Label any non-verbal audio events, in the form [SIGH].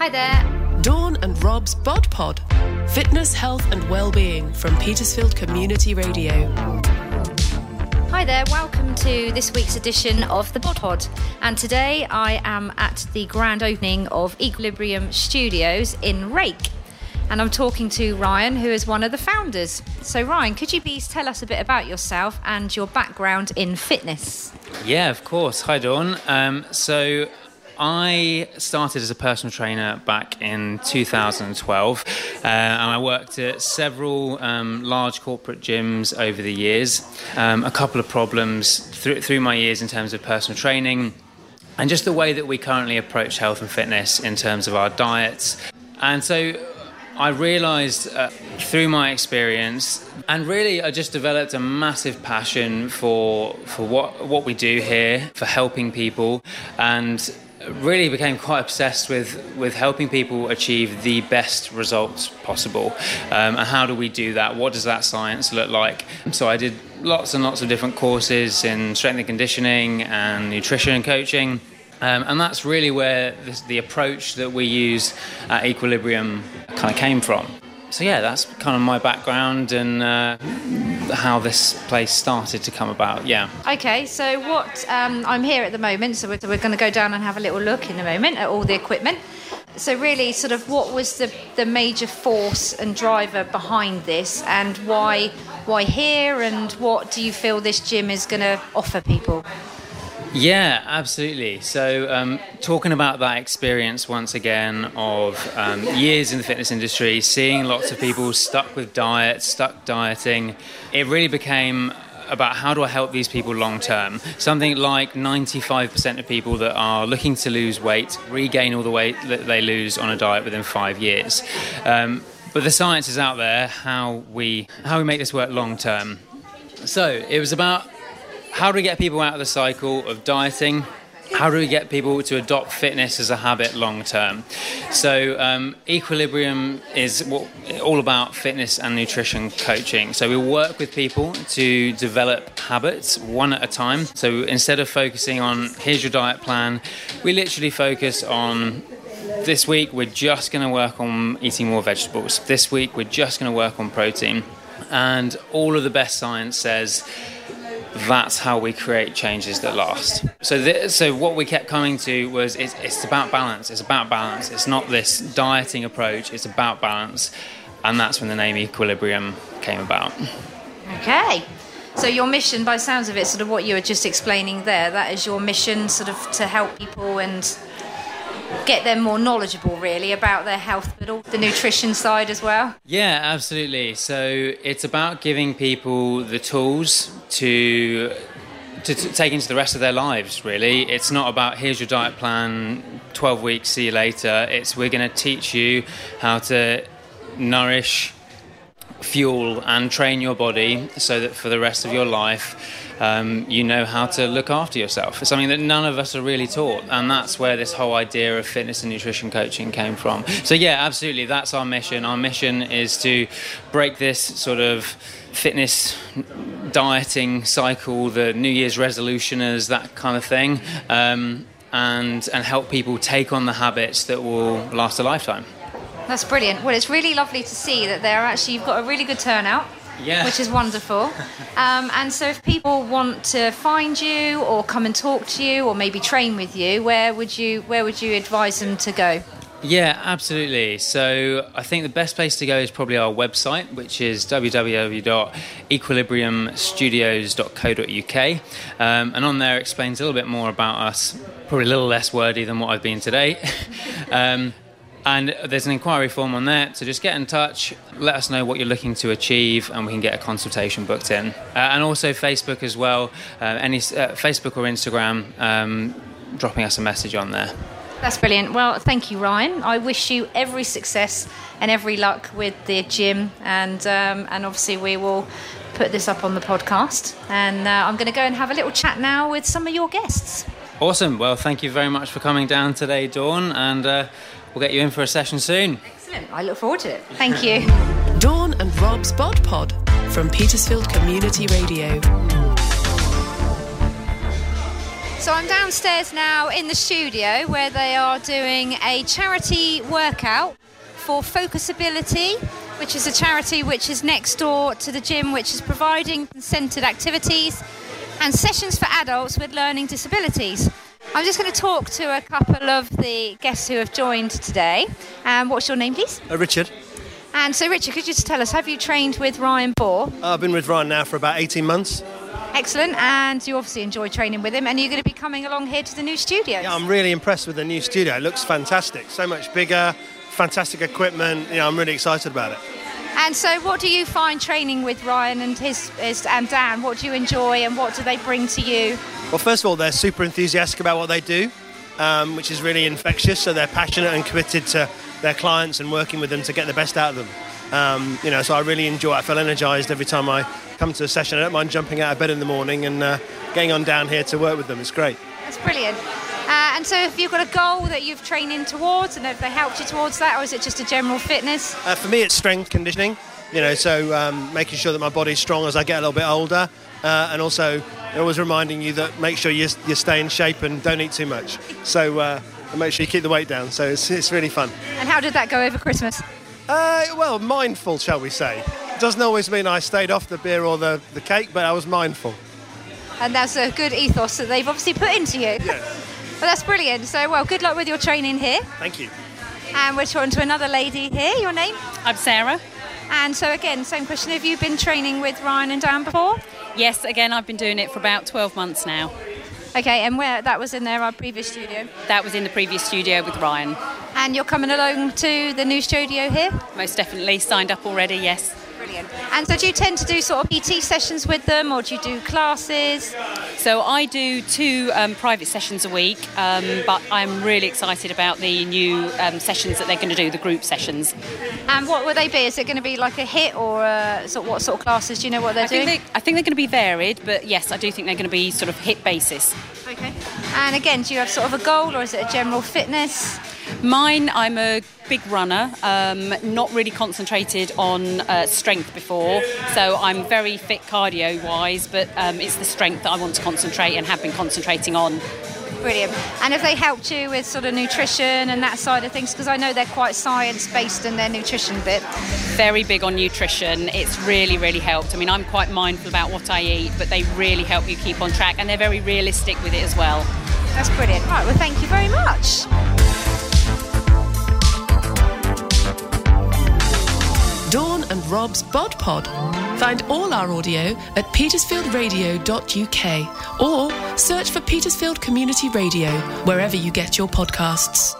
Hi there. Dawn and Rob's Bod Pod. Fitness, health, and well-being from Petersfield Community Radio. Hi there, welcome to this week's edition of the Bod Pod. And today I am at the grand opening of Equilibrium Studios in Rake. And I'm talking to Ryan, who is one of the founders. So, Ryan, could you please tell us a bit about yourself and your background in fitness? Yeah, of course. Hi, Dawn. Um, so, I started as a personal trainer back in 2012, uh, and I worked at several um, large corporate gyms over the years. Um, a couple of problems through, through my years in terms of personal training, and just the way that we currently approach health and fitness in terms of our diets. And so I realized uh, through my experience, and really, I just developed a massive passion for for what what we do here, for helping people, and really became quite obsessed with with helping people achieve the best results possible. Um, and how do we do that? What does that science look like? So I did lots and lots of different courses in strength and conditioning and nutrition and coaching. Um, and that's really where this, the approach that we use at Equilibrium kind of came from. So, yeah, that's kind of my background and uh, how this place started to come about. Yeah. Okay, so what um, I'm here at the moment, so we're, we're going to go down and have a little look in a moment at all the equipment. So, really, sort of what was the, the major force and driver behind this, and why, why here, and what do you feel this gym is going to offer people? Yeah, absolutely. So, um, talking about that experience once again of um, years in the fitness industry, seeing lots of people stuck with diet, stuck dieting, it really became about how do I help these people long term. Something like 95% of people that are looking to lose weight regain all the weight that they lose on a diet within five years. Um, but the science is out there how we how we make this work long term. So it was about how do we get people out of the cycle of dieting? How do we get people to adopt fitness as a habit long term? So, um, Equilibrium is all about fitness and nutrition coaching. So, we work with people to develop habits one at a time. So, instead of focusing on here's your diet plan, we literally focus on this week we're just going to work on eating more vegetables. This week we're just going to work on protein. And all of the best science says that's how we create changes that last. So, th- so what we kept coming to was it's, it's about balance. It's about balance. It's not this dieting approach. It's about balance, and that's when the name Equilibrium came about. Okay. So your mission, by sounds of it, sort of what you were just explaining there, that is your mission, sort of to help people and get them more knowledgeable really about their health but all the nutrition side as well yeah absolutely so it's about giving people the tools to to, take into the rest of their lives really it's not about here's your diet plan 12 weeks see you later it's we're going to teach you how to nourish fuel and train your body so that for the rest of your life um, you know how to look after yourself. It's something that none of us are really taught, and that's where this whole idea of fitness and nutrition coaching came from. So, yeah, absolutely, that's our mission. Our mission is to break this sort of fitness dieting cycle, the New Year's resolutioners, that kind of thing. Um, and, and help people take on the habits that will last a lifetime. That's brilliant. Well, it's really lovely to see that they're actually, you've got a really good turnout yeah. which is wonderful. [LAUGHS] Um, and so, if people want to find you or come and talk to you or maybe train with you, where would you where would you advise them to go? Yeah, absolutely. So I think the best place to go is probably our website, which is www.equilibriumstudios.co.uk. Um, and on there explains a little bit more about us, probably a little less wordy than what I've been today. [LAUGHS] um, and there's an inquiry form on there, so just get in touch, let us know what you're looking to achieve, and we can get a consultation booked in. Uh, and also Facebook as well, uh, any uh, Facebook or Instagram, um, dropping us a message on there. That's brilliant. Well, thank you, Ryan. I wish you every success and every luck with the gym, and um, and obviously we will put this up on the podcast. And uh, I'm going to go and have a little chat now with some of your guests. Awesome. Well, thank you very much for coming down today, Dawn, and uh, we'll get you in for a session soon. Excellent. I look forward to it. Thank [LAUGHS] you. Dawn and Rob's Bod Pod from Petersfield Community Radio. So I'm downstairs now in the studio where they are doing a charity workout for Focus Ability, which is a charity which is next door to the gym, which is providing centred activities and sessions for adults with learning disabilities. I'm just going to talk to a couple of the guests who have joined today. Um, what's your name, please? Uh, Richard. And so, Richard, could you just tell us, have you trained with Ryan Bohr? I've been with Ryan now for about 18 months. Excellent, and you obviously enjoy training with him, and you're going to be coming along here to the new studio. Yeah, I'm really impressed with the new studio. It looks fantastic. So much bigger, fantastic equipment. You know, I'm really excited about it. And so, what do you find training with Ryan and his, his and Dan? What do you enjoy, and what do they bring to you? Well, first of all, they're super enthusiastic about what they do, um, which is really infectious. So they're passionate and committed to their clients and working with them to get the best out of them. Um, you know, so I really enjoy. it. I feel energised every time I come to a session. I don't mind jumping out of bed in the morning and uh, getting on down here to work with them. It's great. That's brilliant. Uh, and so, have you got a goal that you've trained in towards, and have they helped you towards that, or is it just a general fitness? Uh, for me, it's strength conditioning. You know, so um, making sure that my body's strong as I get a little bit older, uh, and also always reminding you that make sure you, you stay in shape and don't eat too much. So uh, and make sure you keep the weight down. So it's, it's really fun. And how did that go over Christmas? Uh, well, mindful, shall we say? Doesn't always mean I stayed off the beer or the, the cake, but I was mindful. And that's a good ethos that they've obviously put into you. Yes. [LAUGHS] Well, that's brilliant. So, well, good luck with your training here. Thank you. And we're talking to another lady here. Your name? I'm Sarah. And so, again, same question. Have you been training with Ryan and Dan before? Yes, again, I've been doing it for about 12 months now. Okay, and where that was in their our previous studio. That was in the previous studio with Ryan. And you're coming along to the new studio here? Most definitely signed up already, yes. Brilliant. And so, do you tend to do sort of PT sessions with them, or do you do classes? So I do two um, private sessions a week, um, but I'm really excited about the new um, sessions that they're going to do, the group sessions. And what will they be? Is it going to be like a hit, or uh, sort of what sort of classes? Do you know what they're I doing? think, they, I think they're going to be varied, but yes, I do think they're going to be sort of hit basis. And again, do you have sort of a goal, or is it a general fitness? Mine, I'm a big runner, um, not really concentrated on uh, strength before, so I'm very fit cardio wise, but um, it's the strength that I want to concentrate and have been concentrating on. Brilliant. And have they helped you with sort of nutrition and that side of things? Because I know they're quite science based in their nutrition bit. Very big on nutrition. It's really, really helped. I mean, I'm quite mindful about what I eat, but they really help you keep on track, and they're very realistic with it as well. That's brilliant. Right, well, thank you very much. Dawn and Rob's Bod Pod. Find all our audio at petersfieldradio.uk or search for Petersfield Community Radio wherever you get your podcasts.